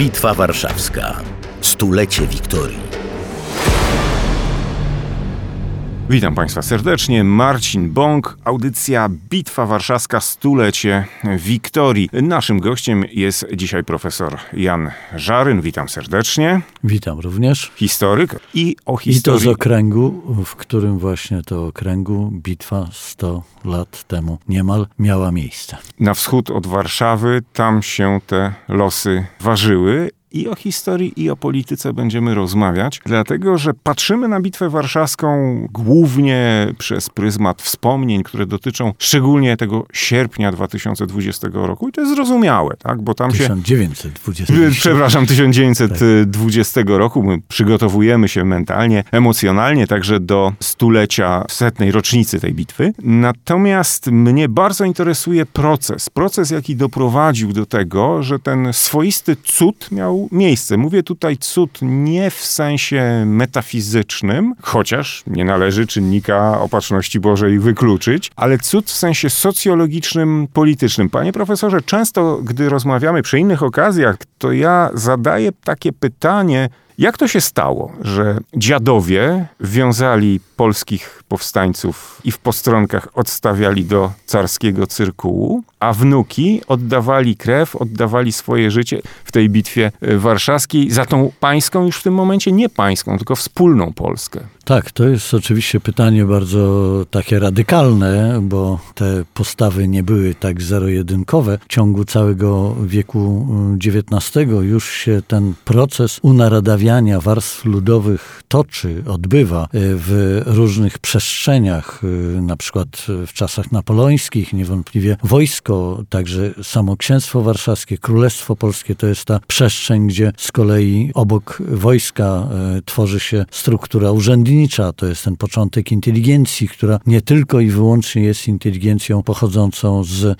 Bitwa Warszawska. Stulecie Wiktorii. Witam Państwa serdecznie. Marcin Bąk, audycja Bitwa Warszawska Stulecie Wiktorii. Naszym gościem jest dzisiaj profesor Jan Żaryn. Witam serdecznie. Witam również. Historyk i o historii. I to z okręgu, w którym właśnie to okręgu bitwa 100 lat temu niemal miała miejsce. Na wschód od Warszawy, tam się te losy ważyły i o historii, i o polityce będziemy rozmawiać, dlatego że patrzymy na Bitwę Warszawską głównie przez pryzmat wspomnień, które dotyczą szczególnie tego sierpnia 2020 roku. I to jest zrozumiałe, tak? Bo tam 1920. się. Przepraszam, 1920 tak. roku. My przygotowujemy się mentalnie, emocjonalnie także do stulecia, setnej rocznicy tej bitwy. Natomiast mnie bardzo interesuje proces. Proces, jaki doprowadził do tego, że ten swoisty cud miał miejsce. Mówię tutaj cud nie w sensie metafizycznym, chociaż nie należy czynnika opatrzności Bożej wykluczyć, ale cud w sensie socjologicznym, politycznym. Panie profesorze, często gdy rozmawiamy przy innych okazjach, to ja zadaję takie pytanie, jak to się stało, że dziadowie wiązali polskich powstańców i w postronkach odstawiali do carskiego cyrkułu, a wnuki oddawali krew, oddawali swoje życie w tej bitwie e, warszawskiej za tą pańską, już w tym momencie nie pańską, tylko wspólną Polskę. Tak, to jest oczywiście pytanie bardzo takie radykalne, bo te postawy nie były tak zero-jedynkowe. W ciągu całego wieku XIX już się ten proces unaradawiania warstw ludowych toczy, odbywa e, w różnych przestrzeniach, e, na przykład w czasach napoleońskich, niewątpliwie wojsko, także samo księstwo warszawskie, królestwo polskie to jest ta przestrzeń, gdzie z kolei obok wojska e, tworzy się struktura urzędnicza, to jest ten początek inteligencji, która nie tylko i wyłącznie jest inteligencją pochodzącą z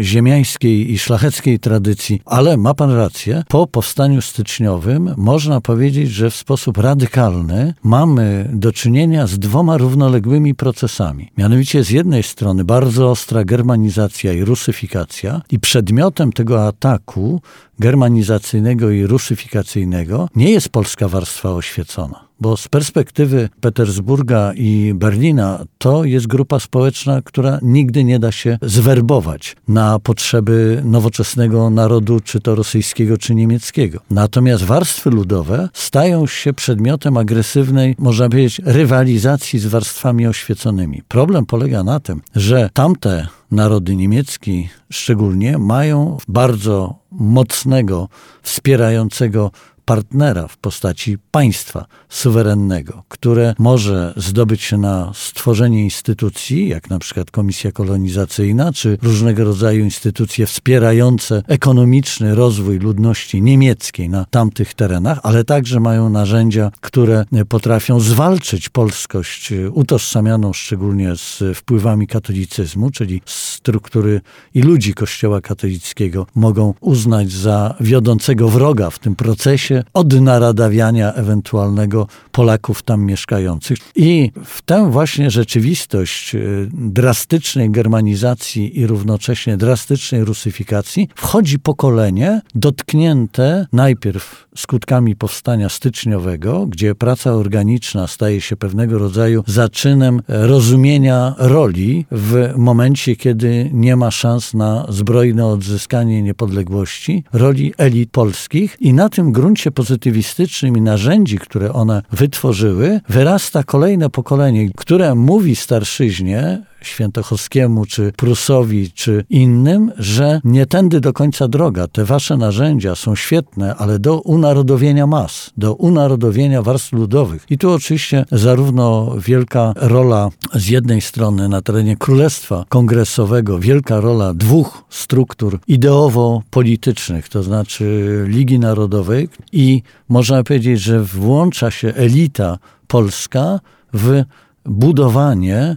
ziemiańskiej i szlacheckiej tradycji, ale ma pan rację, po powstaniu styczniowym można powiedzieć, że w sposób radykalny mamy do czynienia z dwoma równoległymi procesami. Mianowicie z jednej strony bardzo ostra germanizacja i rusyfikacja i przedmiotem tego ataku germanizacyjnego i rusyfikacyjnego nie jest polska warstwa oświecona. Bo z perspektywy Petersburga i Berlina to jest grupa społeczna, która nigdy nie da się zwerbować na potrzeby nowoczesnego narodu, czy to rosyjskiego, czy niemieckiego. Natomiast warstwy ludowe stają się przedmiotem agresywnej, można powiedzieć, rywalizacji z warstwami oświeconymi. Problem polega na tym, że tamte narody niemiecki szczególnie mają bardzo mocnego, wspierającego partnera w postaci państwa suwerennego, które może zdobyć się na stworzenie instytucji, jak na przykład Komisja Kolonizacyjna, czy różnego rodzaju instytucje wspierające ekonomiczny rozwój ludności niemieckiej na tamtych terenach, ale także mają narzędzia, które potrafią zwalczyć polskość utożsamianą szczególnie z wpływami katolicyzmu, czyli struktury i ludzi Kościoła katolickiego mogą uznać za wiodącego wroga w tym procesie, odnaradawiania ewentualnego Polaków tam mieszkających. I w tę właśnie rzeczywistość y, drastycznej germanizacji i równocześnie drastycznej rusyfikacji wchodzi pokolenie dotknięte najpierw skutkami powstania styczniowego, gdzie praca organiczna staje się pewnego rodzaju zaczynem rozumienia roli w momencie, kiedy nie ma szans na zbrojne odzyskanie niepodległości, roli elit polskich i na tym gruncie pozytywistycznym i narzędzi, które one wytworzyły, wyrasta kolejne pokolenie, które mówi starszyźnie, Świętochowskiemu, czy Prusowi, czy innym, że nie tędy do końca droga. Te wasze narzędzia są świetne, ale do unarodowienia mas, do unarodowienia warstw ludowych. I tu oczywiście zarówno wielka rola z jednej strony na terenie Królestwa Kongresowego, wielka rola dwóch struktur ideowo-politycznych, to znaczy Ligi Narodowej i można powiedzieć, że włącza się elita polska w budowanie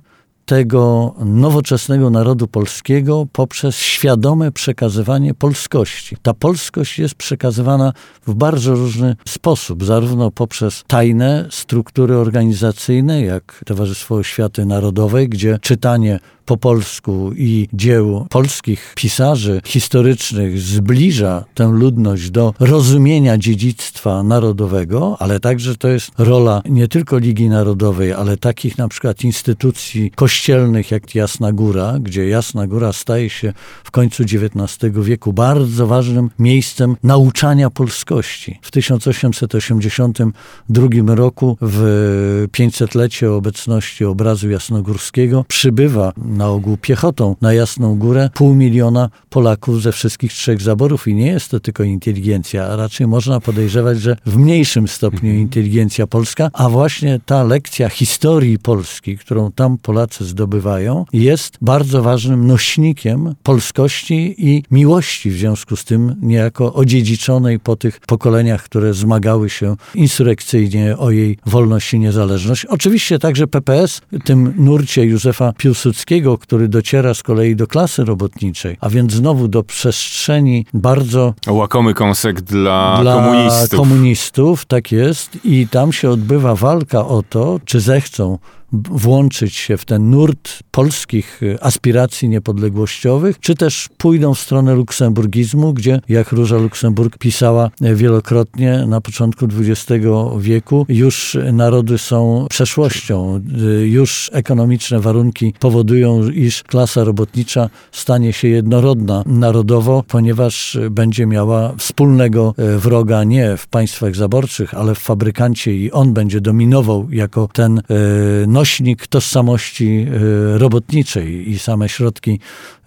tego nowoczesnego narodu polskiego poprzez świadome przekazywanie polskości. Ta polskość jest przekazywana w bardzo różny sposób, zarówno poprzez tajne struktury organizacyjne, jak Towarzystwo Oświaty Narodowej, gdzie czytanie po polsku i dzieł polskich pisarzy historycznych zbliża tę ludność do rozumienia dziedzictwa narodowego, ale także to jest rola nie tylko Ligi Narodowej, ale takich na przykład instytucji kościelnych jak Jasna Góra, gdzie Jasna Góra staje się w końcu XIX wieku bardzo ważnym miejscem nauczania polskości. W 1882 roku w 500-lecie obecności obrazu jasnogórskiego przybywa na ogół piechotą na Jasną Górę pół miliona Polaków ze wszystkich trzech zaborów i nie jest to tylko inteligencja, a raczej można podejrzewać, że w mniejszym stopniu inteligencja polska, a właśnie ta lekcja historii Polski, którą tam Polacy zdobywają, jest bardzo ważnym nośnikiem polskości i miłości w związku z tym niejako odziedziczonej po tych pokoleniach, które zmagały się insurekcyjnie o jej wolność i niezależność. Oczywiście także PPS, tym nurcie Józefa Piłsudskiego, który dociera z kolei do klasy robotniczej, a więc znowu do przestrzeni bardzo Łakomy kąsek dla, dla komunistów. komunistów, tak jest. I tam się odbywa walka o to, czy zechcą włączyć się w ten nurt polskich y, aspiracji niepodległościowych, czy też pójdą w stronę luksemburgizmu, gdzie, jak Róża Luksemburg pisała y, wielokrotnie na początku XX wieku, już narody są przeszłością, y, już ekonomiczne warunki powodują, iż klasa robotnicza stanie się jednorodna narodowo, ponieważ będzie miała wspólnego wroga nie w państwach zaborczych, ale w fabrykancie i on będzie dominował jako ten y, nośnik tożsamości y, robotniczej i same środki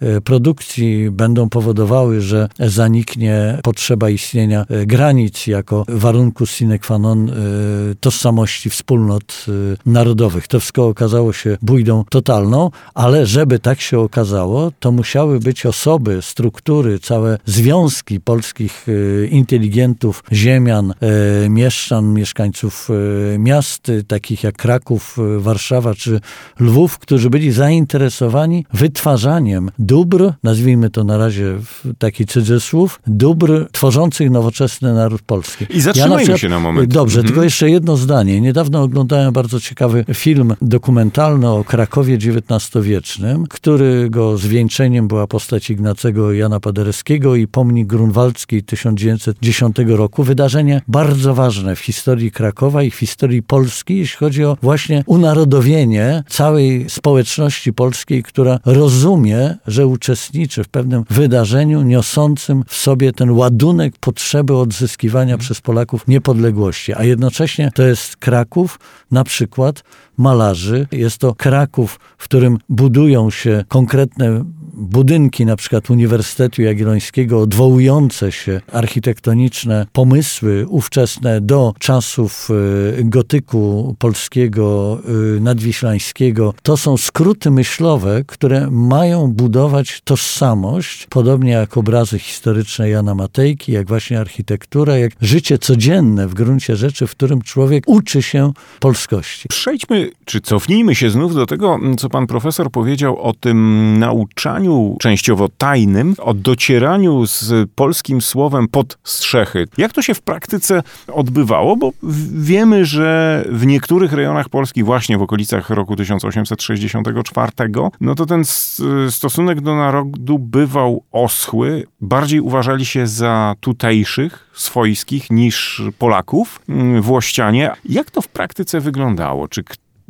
y, produkcji będą powodowały, że zaniknie potrzeba istnienia y, granic jako warunku sine qua non tożsamości wspólnot narodowych. To wszystko okazało się bójdą totalną, ale żeby tak się okazało, to musiały być osoby, struktury, całe związki polskich inteligentów, ziemian, mieszczan, mieszkańców miast, takich jak Kraków, y, Warszawa czy Lwów, którzy byli zainteresowani wytwarzaniem dóbr, nazwijmy to na razie w taki cudzysłów, dóbr tworzących nowoczesny naród polski. I zatrzymajmy przykład- się na moment. Dobrze, Mhm. tylko jeszcze jedno zdanie. Niedawno oglądałem bardzo ciekawy film dokumentalny o Krakowie XIX-wiecznym, którego zwieńczeniem była postać Ignacego Jana Paderewskiego i pomnik grunwaldzki 1910 roku. Wydarzenie bardzo ważne w historii Krakowa i w historii Polski, jeśli chodzi o właśnie unarodowienie całej społeczności polskiej, która rozumie, że uczestniczy w pewnym wydarzeniu niosącym w sobie ten ładunek potrzeby odzyskiwania przez Polaków niepodległości. A jednocześnie to jest Kraków, na przykład malarzy. Jest to Kraków, w którym budują się konkretne budynki, na przykład Uniwersytetu Jagiellońskiego, odwołujące się architektoniczne pomysły ówczesne do czasów y, gotyku polskiego, y, nadwiślańskiego. To są skróty myślowe, które mają budować tożsamość, podobnie jak obrazy historyczne Jana Matejki, jak właśnie architektura, jak życie codzienne w gruncie rzeczy, w którym człowiek uczy się polskości. Przejdźmy, czy cofnijmy się znów do tego, co pan profesor powiedział o tym nauczaniu częściowo tajnym, o docieraniu z polskim słowem pod strzechy. Jak to się w praktyce odbywało? Bo wiemy, że w niektórych rejonach Polski, właśnie w okolicach roku 1864, no to ten stosunek do narodu bywał oschły. Bardziej uważali się za tutejszych, swojskich niż Polaków, mm, Włościanie. Jak to w praktyce wyglądało? Czy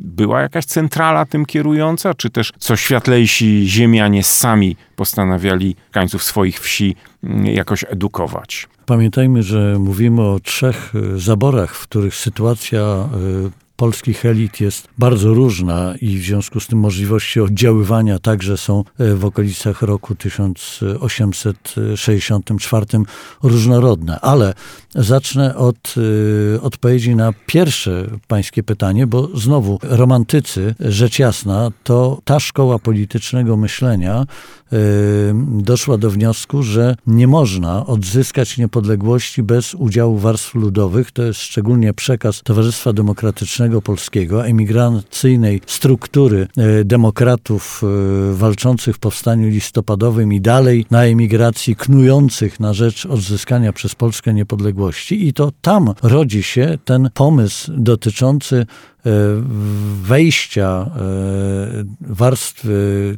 była jakaś centrala tym kierująca, czy też co światlejsi ziemianie sami postanawiali kańców swoich wsi mm, jakoś edukować? Pamiętajmy, że mówimy o trzech y, zaborach, w których sytuacja y, polskich elit jest bardzo różna i w związku z tym możliwości oddziaływania także są y, w okolicach roku 1864 różnorodne. Ale zacznę od y, odpowiedzi na pierwsze pańskie pytanie, bo znowu romantycy, rzecz jasna, to ta szkoła politycznego myślenia y, doszła do wniosku, że nie można odzyskać niepodległości bez udziału warstw ludowych. To jest szczególnie przekaz Towarzystwa Demokratycznego Polskiego, emigracyjnej struktury y, demokratów y, walczących w powstaniu listopadowym i dalej na emigracji knujących na rzecz odzyskania przez Polskę niepodległości. I to tam rodzi się ten pomysł dotyczący wejścia warstw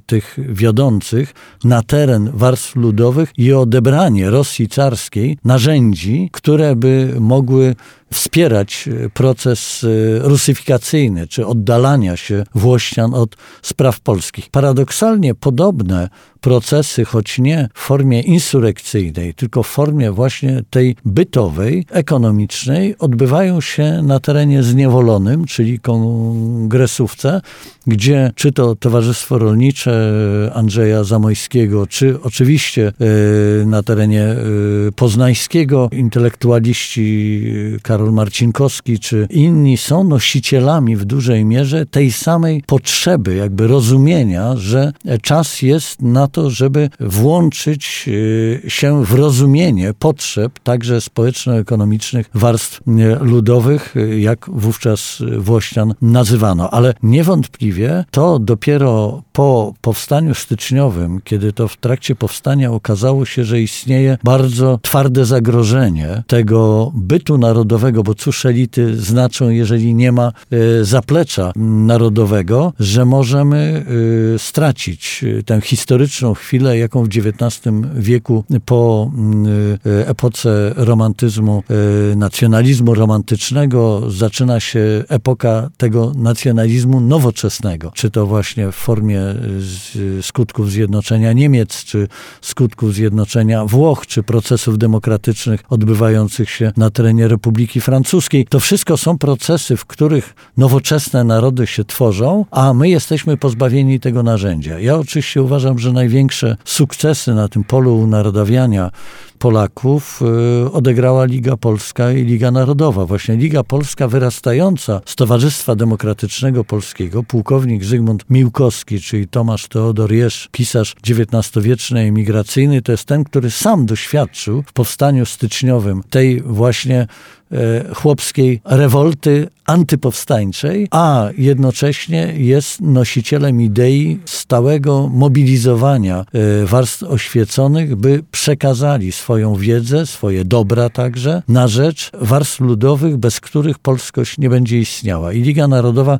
tych wiodących na teren warstw ludowych i odebranie Rosji carskiej narzędzi, które by mogły wspierać e, proces e, rusyfikacyjny, czy oddalania się Włościan od spraw polskich. Paradoksalnie podobne procesy, choć nie w formie insurekcyjnej, tylko w formie właśnie tej bytowej, ekonomicznej, odbywają się na terenie zniewolonym, czyli kongresówce, gdzie czy to Towarzystwo Rolnicze Andrzeja Zamojskiego, czy oczywiście e, na terenie poznańskiego intelektualiści Karol Marcinkowski czy inni są nosicielami w dużej mierze tej samej potrzeby, jakby rozumienia, że czas jest na to, żeby włączyć się w rozumienie potrzeb także społeczno-ekonomicznych warstw ludowych, jak wówczas Włościan nazywano. Ale niewątpliwie to dopiero po powstaniu styczniowym, kiedy to w trakcie powstania okazało się, że istnieje bardzo twarde zagrożenie tego bytu narodowego, narodowego, bo cóż elity znaczą, jeżeli nie ma e, zaplecza narodowego, że możemy e, stracić e, tę historyczną chwilę, jaką w XIX wieku po epoce romantyzmu, nacjonalizmu romantycznego zaczyna się epoka tego nacjonalizmu nowoczesnego. Czy to właśnie w formie skutków zjednoczenia Niemiec, czy skutków zjednoczenia Włoch, czy procesów demokratycznych odbywających się na terenie Republiki Francuskiej. To wszystko są procesy, w których nowoczesne narody się tworzą, a my jesteśmy pozbawieni tego narzędzia. Ja oczywiście uważam, że największe sukcesy na tym polu unarodawiania Polaków y, odegrała Liga Polska i Liga Narodowa. Właśnie Liga Polska wyrastająca z Towarzystwa Demokratycznego Polskiego, pułkownik Zygmunt Miłkowski, czyli Tomasz Teodor Jesz, pisarz XIX-wieczny emigracyjny, to jest ten, który sam doświadczył w powstaniu styczniowym tej właśnie chłopskiej rewolty antypowstańczej, a jednocześnie jest nosicielem idei stałego mobilizowania e, warstw oświeconych, by przekazali swoją wiedzę, swoje dobra także na rzecz warstw ludowych, bez których polskość nie będzie istniała. I Liga Narodowa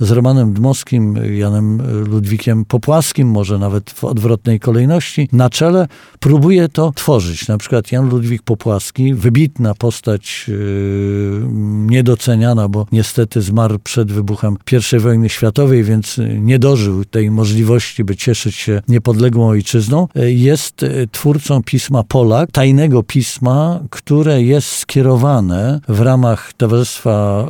z Romanem Dmowskim, Janem Ludwikiem Popłaskim, może nawet w odwrotnej kolejności, na czele próbuje to tworzyć. Na przykład Jan Ludwik Popłaski, wybitna postać yy, niedoceniana, bo niestety zmarł przed wybuchem I wojny światowej, więc nie dożył tej możliwości, by cieszyć się niepodległą ojczyzną, jest twórcą pisma Polak, tajnego pisma, które jest skierowane w ramach Towarzystwa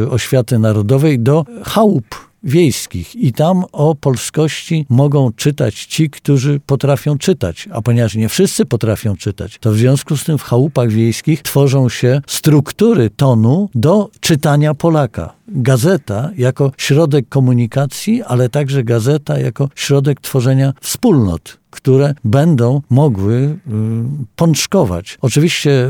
yy, Oświaty Narodowej do chałup wiejskich i tam o polskości mogą czytać ci, którzy potrafią czytać. A ponieważ nie wszyscy potrafią czytać, to w związku z tym w chałupach wiejskich tworzą się struktury tonu do czytania Polaka. Gazeta jako środek komunikacji, ale także gazeta jako środek tworzenia wspólnot które będą mogły y, pączkować. Oczywiście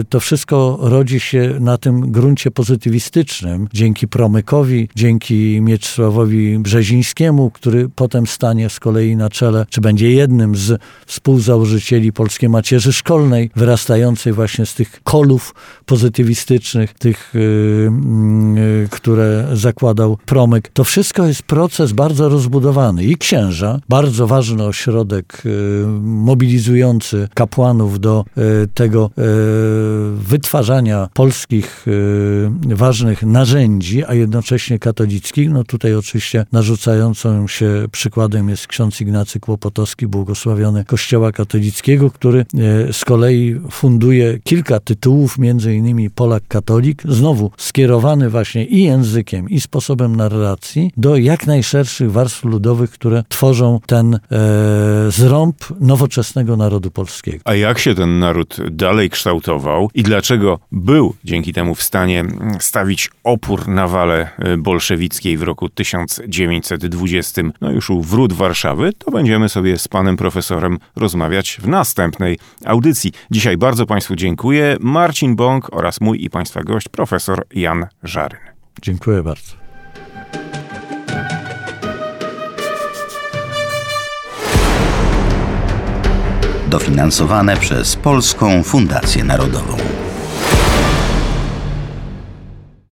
y, to wszystko rodzi się na tym gruncie pozytywistycznym, dzięki Promykowi, dzięki Mieczysławowi Brzezińskiemu, który potem stanie z kolei na czele, czy będzie jednym z współzałożycieli Polskiej Macierzy Szkolnej, wyrastającej właśnie z tych kolów pozytywistycznych, tych, y, które zakładał Promyk. To wszystko jest proces bardzo rozbudowany i księża, bardzo ważny ośrodek Y, mobilizujący kapłanów do y, tego y, wytwarzania polskich ważnych narzędzi, a jednocześnie katolickich. No tutaj oczywiście narzucającym się przykładem jest ksiądz Ignacy Kłopotowski, błogosławiony Kościoła katolickiego, który z kolei funduje kilka tytułów, między innymi Polak Katolik, znowu skierowany właśnie i językiem, i sposobem narracji do jak najszerszych warstw ludowych, które tworzą ten e, zrąb nowoczesnego narodu polskiego. A jak się ten naród dalej kształtował i dlaczego był dzięki temu w stanie stawić opór na wale e, bolszewickiej w roku 1920, no już u wrót Warszawy, to będziemy sobie z panem profesorem rozmawiać w następnej audycji. Dzisiaj bardzo Państwu dziękuję. Marcin Bąk oraz mój i Państwa gość, profesor Jan Żaryn. Dziękuję bardzo. Dofinansowane przez Polską Fundację Narodową.